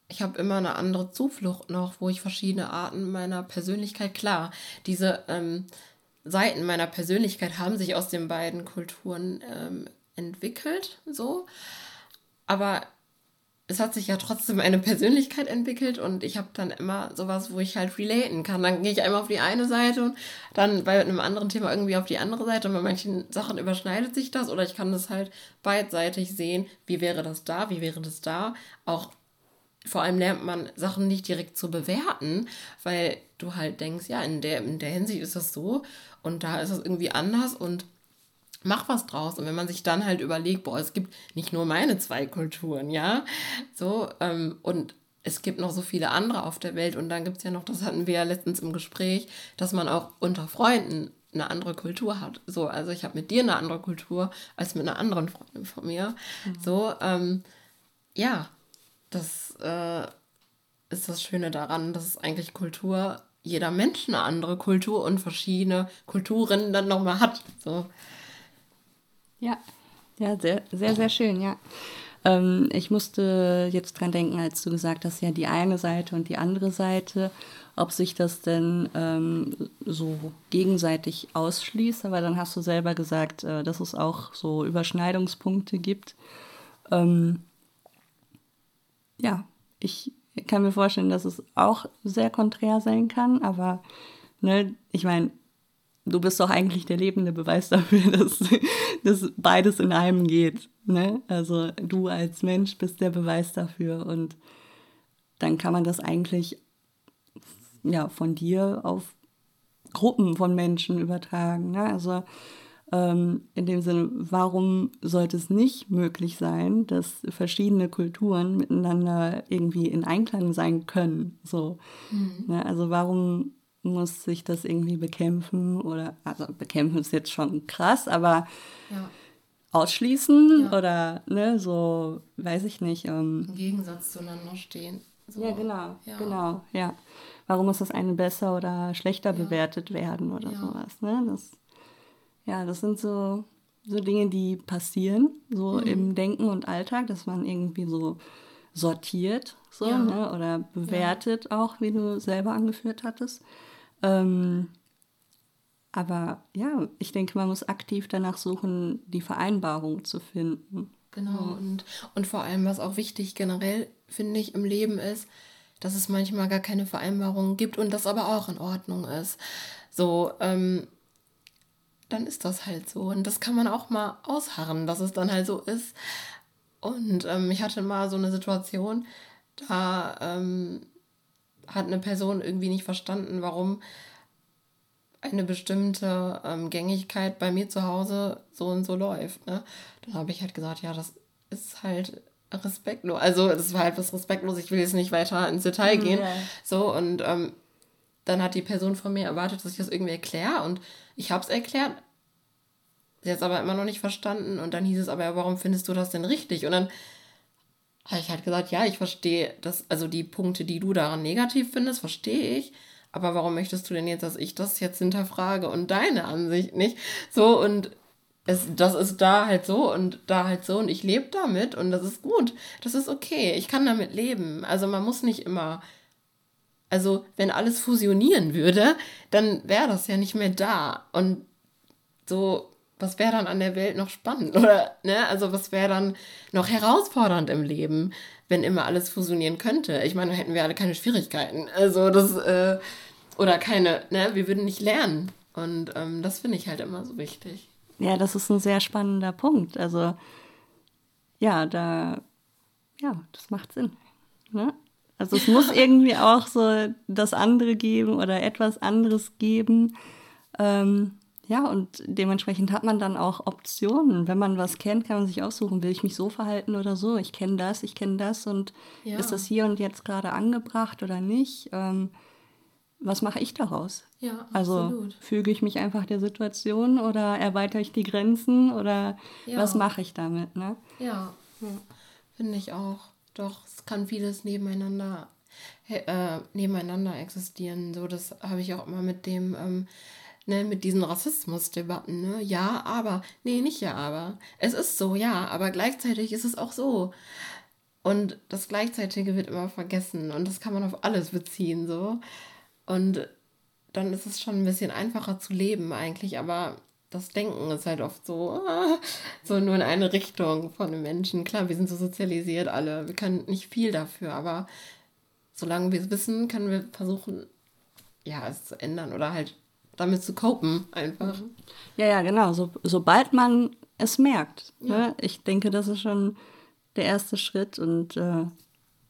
ich habe immer eine andere Zuflucht noch, wo ich verschiedene Arten meiner Persönlichkeit, klar, diese ähm, Seiten meiner Persönlichkeit haben sich aus den beiden Kulturen ähm, entwickelt, so. Aber es hat sich ja trotzdem eine Persönlichkeit entwickelt und ich habe dann immer sowas, wo ich halt relaten kann. Dann gehe ich einmal auf die eine Seite und dann bei einem anderen Thema irgendwie auf die andere Seite und bei manchen Sachen überschneidet sich das oder ich kann das halt beidseitig sehen, wie wäre das da, wie wäre das da, auch vor allem lernt man Sachen nicht direkt zu bewerten, weil du halt denkst, ja, in der, in der Hinsicht ist das so und da ist es irgendwie anders und mach was draus. Und wenn man sich dann halt überlegt, boah, es gibt nicht nur meine zwei Kulturen, ja, so, ähm, und es gibt noch so viele andere auf der Welt und dann gibt es ja noch, das hatten wir ja letztens im Gespräch, dass man auch unter Freunden eine andere Kultur hat. So, also ich habe mit dir eine andere Kultur als mit einer anderen Freundin von mir. Mhm. So, ähm, ja, das äh, ist das Schöne daran, dass es eigentlich Kultur, jeder Mensch eine andere Kultur und verschiedene Kulturen dann nochmal hat. So. Ja, ja, sehr, sehr, sehr schön, ja. Ähm, ich musste jetzt dran denken, als du gesagt hast, ja, die eine Seite und die andere Seite, ob sich das denn ähm, so gegenseitig ausschließt. Aber dann hast du selber gesagt, äh, dass es auch so Überschneidungspunkte gibt. Ähm, ja, ich kann mir vorstellen, dass es auch sehr konträr sein kann, aber ne, ich meine, du bist doch eigentlich der lebende Beweis dafür, dass, dass beides in einem geht. Ne? Also du als Mensch bist der Beweis dafür und dann kann man das eigentlich ja, von dir auf Gruppen von Menschen übertragen. Ne? Also ähm, in dem Sinne, warum sollte es nicht möglich sein, dass verschiedene Kulturen miteinander irgendwie in Einklang sein können? So, mhm. ne? Also warum muss sich das irgendwie bekämpfen oder also bekämpfen ist jetzt schon krass, aber ja. ausschließen ja. oder ne, so weiß ich nicht. Ähm, Im Gegensatz zueinander stehen. So. Ja, genau, ja. genau, ja. Warum muss das eine besser oder schlechter bewertet werden oder sowas? Ne? Das ja, das sind so, so Dinge, die passieren, so mhm. im Denken und Alltag, dass man irgendwie so sortiert, so, ja. ne? oder bewertet ja. auch, wie du selber angeführt hattest. Ähm, aber ja, ich denke, man muss aktiv danach suchen, die Vereinbarung zu finden. Genau, und, und vor allem, was auch wichtig generell, finde ich, im Leben ist, dass es manchmal gar keine Vereinbarungen gibt und das aber auch in Ordnung ist. So, ähm, dann ist das halt so. Und das kann man auch mal ausharren, dass es dann halt so ist. Und ähm, ich hatte mal so eine Situation, da ähm, hat eine Person irgendwie nicht verstanden, warum eine bestimmte ähm, Gängigkeit bei mir zu Hause so und so läuft. Ne? Dann habe ich halt gesagt, ja, das ist halt respektlos. Also das war halt was respektlos. Ich will jetzt nicht weiter ins Detail gehen. Ja. So und ähm, dann hat die Person von mir erwartet, dass ich das irgendwie erkläre und ich habe es erklärt. Sie hat es aber immer noch nicht verstanden und dann hieß es aber, warum findest du das denn richtig? Und dann habe ich halt gesagt, ja, ich verstehe das, also die Punkte, die du daran negativ findest, verstehe ich aber warum möchtest du denn jetzt, dass ich das jetzt hinterfrage und deine Ansicht nicht? So und es, das ist da halt so und da halt so und ich lebe damit und das ist gut. Das ist okay. Ich kann damit leben. Also man muss nicht immer. Also, wenn alles fusionieren würde, dann wäre das ja nicht mehr da. Und so, was wäre dann an der Welt noch spannend? Oder, ne? Also, was wäre dann noch herausfordernd im Leben, wenn immer alles fusionieren könnte? Ich meine, dann hätten wir alle keine Schwierigkeiten. Also, das, äh, oder keine, ne, wir würden nicht lernen. Und ähm, das finde ich halt immer so wichtig. Ja, das ist ein sehr spannender Punkt. Also, ja, da, ja, das macht Sinn. Ne? Also es muss irgendwie auch so das andere geben oder etwas anderes geben. Ähm, ja, und dementsprechend hat man dann auch Optionen. Wenn man was kennt, kann man sich aussuchen, will ich mich so verhalten oder so. Ich kenne das, ich kenne das und ja. ist das hier und jetzt gerade angebracht oder nicht? Ähm, was mache ich daraus? Ja, also absolut. Füge ich mich einfach der Situation oder erweitere ich die Grenzen oder ja. was mache ich damit? Ne? Ja, ja. finde ich auch. Doch, es kann vieles nebeneinander, äh, nebeneinander existieren. So, das habe ich auch immer mit dem, ähm, ne, mit diesen Rassismusdebatten. Ne? Ja, aber, nee, nicht ja, aber. Es ist so, ja, aber gleichzeitig ist es auch so. Und das Gleichzeitige wird immer vergessen und das kann man auf alles beziehen, so. Und dann ist es schon ein bisschen einfacher zu leben eigentlich, aber das Denken ist halt oft so, so nur in eine Richtung von den Menschen. Klar, wir sind so sozialisiert alle, wir können nicht viel dafür, aber solange wir es wissen, können wir versuchen, ja, es zu ändern oder halt damit zu copen einfach. Mhm. Ja, ja, genau. So, sobald man es merkt. Ja. Ne? Ich denke, das ist schon der erste Schritt und äh,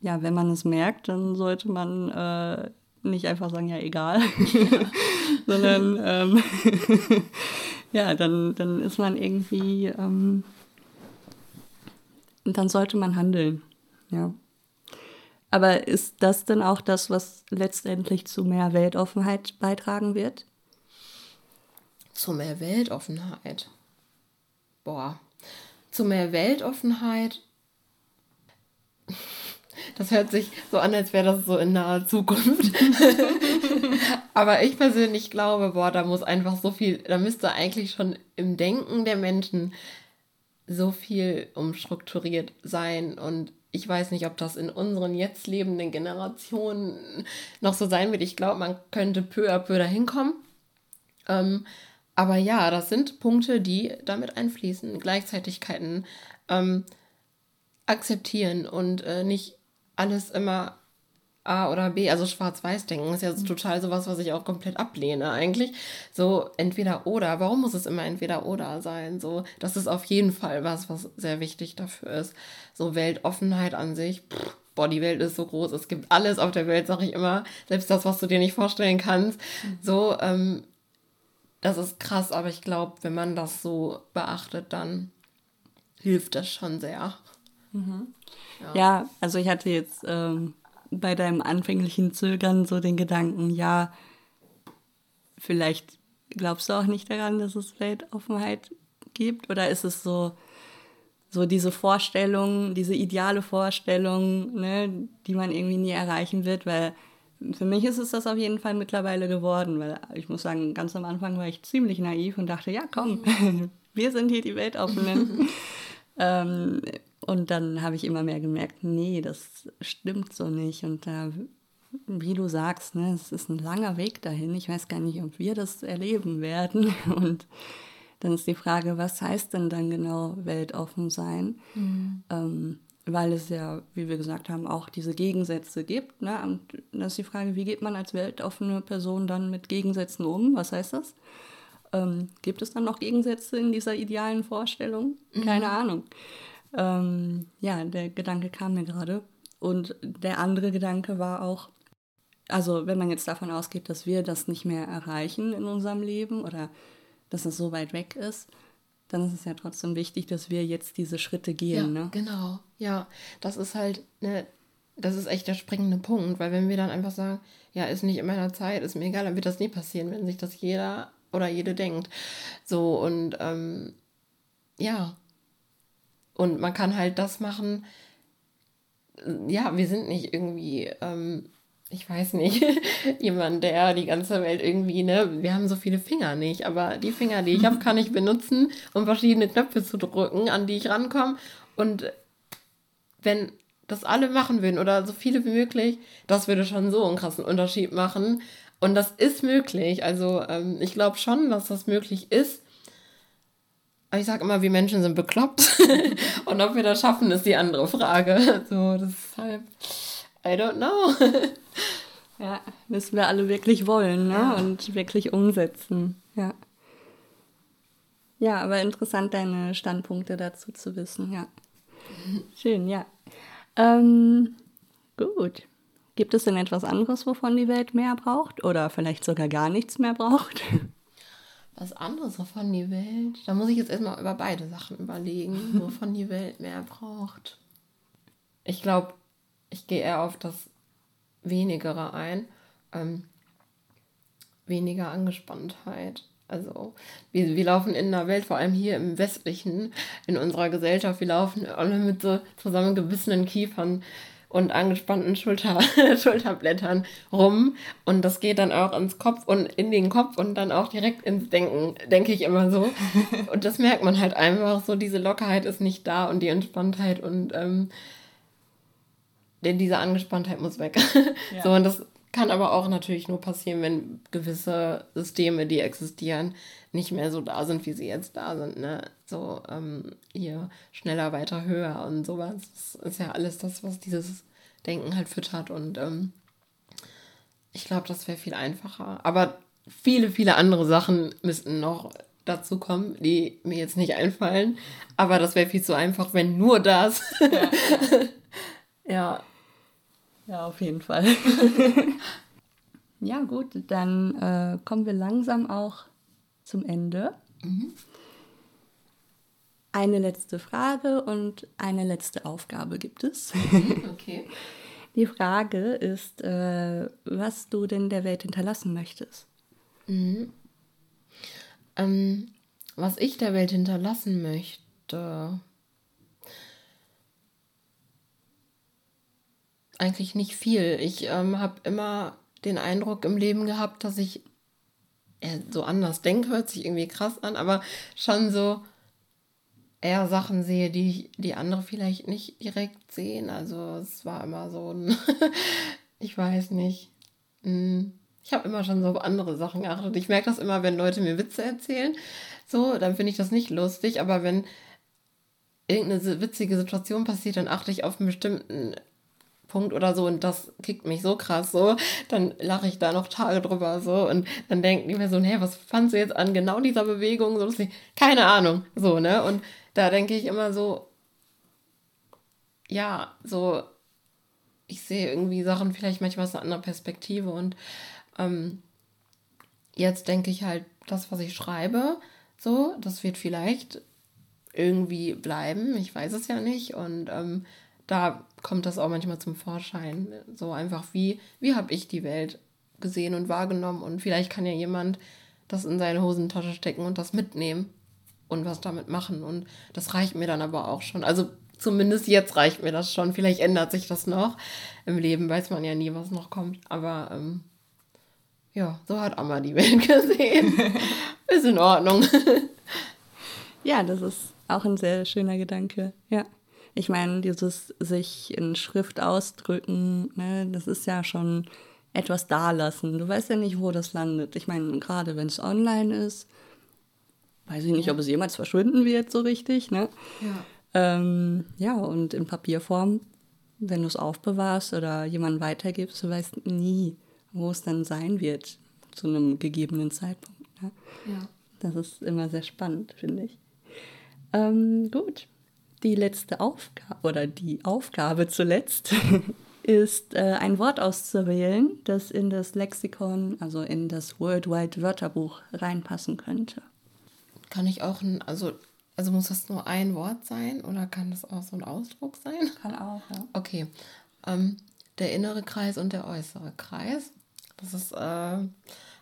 ja, wenn man es merkt, dann sollte man äh, nicht einfach sagen, ja, egal, sondern ähm, ja, dann, dann ist man irgendwie, ähm, dann sollte man handeln, ja. Aber ist das denn auch das, was letztendlich zu mehr Weltoffenheit beitragen wird? Zu mehr Weltoffenheit? Boah. Zu mehr Weltoffenheit das hört sich so an, als wäre das so in naher Zukunft. Aber ich persönlich glaube, boah, da muss einfach so viel, da müsste eigentlich schon im Denken der Menschen so viel umstrukturiert sein. Und ich weiß nicht, ob das in unseren jetzt lebenden Generationen noch so sein wird. Ich glaube, man könnte peu à peu dahin kommen. Ähm, aber ja, das sind Punkte, die damit einfließen. Gleichzeitigkeiten ähm, akzeptieren und äh, nicht alles immer A oder B, also schwarz-weiß denken, ist ja so total sowas, was ich auch komplett ablehne eigentlich. So entweder oder, warum muss es immer entweder oder sein? So, das ist auf jeden Fall was, was sehr wichtig dafür ist. So Weltoffenheit an sich, pff, boah, die Welt ist so groß, es gibt alles auf der Welt, sag ich immer, selbst das, was du dir nicht vorstellen kannst. Mhm. So, ähm, das ist krass, aber ich glaube, wenn man das so beachtet, dann hilft das schon sehr. Mhm. Ja. ja. also ich hatte jetzt ähm, bei deinem anfänglichen Zögern so den Gedanken, ja, vielleicht glaubst du auch nicht daran, dass es Weltoffenheit gibt? Oder ist es so, so diese Vorstellung, diese ideale Vorstellung, ne, die man irgendwie nie erreichen wird? Weil für mich ist es das auf jeden Fall mittlerweile geworden, weil ich muss sagen, ganz am Anfang war ich ziemlich naiv und dachte, ja komm, wir sind hier die Weltoffenen. ähm, Und dann habe ich immer mehr gemerkt, nee, das stimmt so nicht. Und da, wie du sagst, ne, es ist ein langer Weg dahin. Ich weiß gar nicht, ob wir das erleben werden. Und dann ist die Frage, was heißt denn dann genau weltoffen sein? Mhm. Ähm, weil es ja, wie wir gesagt haben, auch diese Gegensätze gibt. Ne? Und dann ist die Frage, wie geht man als weltoffene Person dann mit Gegensätzen um? Was heißt das? Ähm, gibt es dann noch Gegensätze in dieser idealen Vorstellung? Keine mhm. Ahnung. Ähm, ja, der Gedanke kam mir gerade. Und der andere Gedanke war auch, also wenn man jetzt davon ausgeht, dass wir das nicht mehr erreichen in unserem Leben oder dass es so weit weg ist, dann ist es ja trotzdem wichtig, dass wir jetzt diese Schritte gehen. Ja, ne? Genau, ja. Das ist halt, ne, das ist echt der springende Punkt, weil wenn wir dann einfach sagen, ja, ist nicht in meiner Zeit, ist mir egal, dann wird das nie passieren, wenn sich das jeder oder jede denkt. So und ähm, ja. Und man kann halt das machen. Ja, wir sind nicht irgendwie ähm, ich weiß nicht, jemand, der die ganze Welt irgendwie, ne, wir haben so viele Finger nicht, aber die Finger, die ich habe, kann ich benutzen, um verschiedene Knöpfe zu drücken, an die ich rankomme. Und wenn das alle machen würden oder so viele wie möglich, das würde schon so einen krassen Unterschied machen. Und das ist möglich. Also ähm, ich glaube schon, dass das möglich ist. Aber ich sage immer, wir Menschen sind bekloppt. Und ob wir das schaffen, ist die andere Frage. So, deshalb, I don't know. Ja, müssen wir alle wirklich wollen ne? Ja. und wirklich umsetzen. Ja. Ja, aber interessant, deine Standpunkte dazu zu wissen, ja. Schön, ja. Ähm, gut. Gibt es denn etwas anderes, wovon die Welt mehr braucht? Oder vielleicht sogar gar nichts mehr braucht? Was anderes, wovon die Welt? Da muss ich jetzt erstmal über beide Sachen überlegen, wovon die Welt mehr braucht. Ich glaube, ich gehe eher auf das wenigere ein. Ähm, weniger Angespanntheit. Also wir, wir laufen in der Welt, vor allem hier im Westlichen, in unserer Gesellschaft, wir laufen alle mit so zusammengebissenen Kiefern und angespannten Schulter, Schulterblättern rum. Und das geht dann auch ins Kopf und in den Kopf und dann auch direkt ins Denken, denke ich immer so. Und das merkt man halt einfach so, diese Lockerheit ist nicht da und die Entspanntheit und ähm, denn diese Angespanntheit muss weg. Ja. So, und das kann aber auch natürlich nur passieren, wenn gewisse Systeme, die existieren, nicht mehr so da sind, wie sie jetzt da sind. Ne? So ähm, hier schneller, weiter, höher und sowas. Das ist ja alles das, was dieses Denken halt füttert. Und ähm, ich glaube, das wäre viel einfacher. Aber viele, viele andere Sachen müssten noch dazu kommen, die mir jetzt nicht einfallen. Aber das wäre viel zu einfach, wenn nur das. Ja. ja. Ja, auf jeden Fall. ja, gut, dann äh, kommen wir langsam auch zum Ende. Mhm. Eine letzte Frage und eine letzte Aufgabe gibt es. Mhm, okay. Die Frage ist, äh, was du denn der Welt hinterlassen möchtest. Mhm. Ähm, was ich der Welt hinterlassen möchte. Eigentlich nicht viel. Ich ähm, habe immer den Eindruck im Leben gehabt, dass ich äh, so anders denke, hört sich irgendwie krass an, aber schon so eher Sachen sehe, die, die andere vielleicht nicht direkt sehen. Also es war immer so ein, ich weiß nicht. Hm, ich habe immer schon so auf andere Sachen geachtet. Ich merke das immer, wenn Leute mir Witze erzählen. So, dann finde ich das nicht lustig, aber wenn irgendeine witzige Situation passiert, dann achte ich auf einen bestimmten Punkt oder so und das kickt mich so krass so, dann lache ich da noch Tage drüber so und dann denken die mir so, hey, was fandst du jetzt an genau dieser Bewegung? So, ich, keine Ahnung, so, ne? Und da denke ich immer so, ja, so, ich sehe irgendwie Sachen vielleicht manchmal aus einer anderen Perspektive und ähm, jetzt denke ich halt, das, was ich schreibe, so, das wird vielleicht irgendwie bleiben, ich weiß es ja nicht und ähm, da kommt das auch manchmal zum Vorschein. So einfach, wie, wie habe ich die Welt gesehen und wahrgenommen und vielleicht kann ja jemand das in seine Hosentasche stecken und das mitnehmen und was damit machen. Und das reicht mir dann aber auch schon. Also zumindest jetzt reicht mir das schon. Vielleicht ändert sich das noch. Im Leben weiß man ja nie, was noch kommt. Aber ähm, ja, so hat Amma die Welt gesehen. Ist in Ordnung. ja, das ist auch ein sehr schöner Gedanke. Ja. Ich meine, dieses sich in Schrift ausdrücken, ne, das ist ja schon etwas dalassen. Du weißt ja nicht, wo das landet. Ich meine, gerade wenn es online ist, weiß ich nicht, ob es jemals verschwinden wird, so richtig. Ne? Ja. Ähm, ja, und in Papierform, wenn du es aufbewahrst oder jemandem weitergibst, du weißt nie, wo es dann sein wird zu einem gegebenen Zeitpunkt. Ne? Ja. Das ist immer sehr spannend, finde ich. Ähm, gut, die letzte Aufgabe oder die Aufgabe zuletzt ist, äh, ein Wort auszuwählen, das in das Lexikon, also in das Worldwide Wörterbuch reinpassen könnte. Kann ich auch ein, also, also muss das nur ein Wort sein oder kann das auch so ein Ausdruck sein? Kann auch, ja. Okay. Ähm, der innere Kreis und der äußere Kreis. Das ist äh,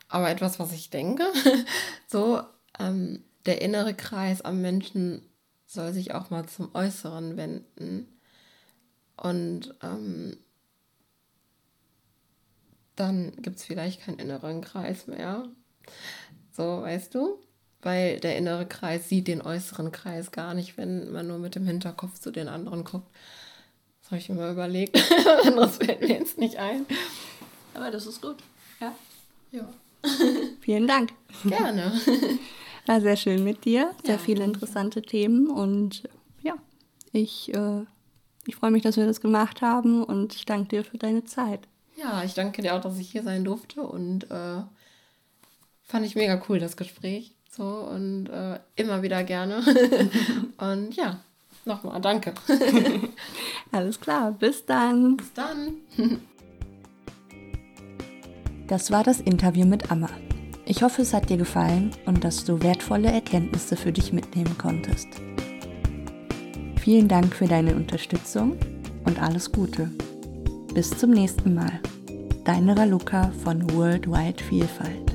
aber etwas, was ich denke. so, ähm, der innere Kreis am Menschen soll sich auch mal zum Äußeren wenden. Und ähm, dann gibt es vielleicht keinen inneren Kreis mehr. So, weißt du? Weil der innere Kreis sieht den äußeren Kreis gar nicht, wenn man nur mit dem Hinterkopf zu den anderen guckt. Das habe ich mir mal überlegt. Anderes fällt mir jetzt nicht ein. Aber das ist gut. Ja. Ja. Vielen Dank. Gerne. War sehr schön mit dir. Sehr ja, viele interessante Themen. Und ja, ich, äh, ich freue mich, dass wir das gemacht haben und ich danke dir für deine Zeit. Ja, ich danke dir auch, dass ich hier sein durfte und äh, fand ich mega cool, das Gespräch. So und äh, immer wieder gerne. und ja, nochmal danke. Alles klar, bis dann. Bis dann. das war das Interview mit Amma. Ich hoffe, es hat dir gefallen und dass du wertvolle Erkenntnisse für dich mitnehmen konntest. Vielen Dank für deine Unterstützung und alles Gute. Bis zum nächsten Mal. Deine Raluca von Worldwide Vielfalt.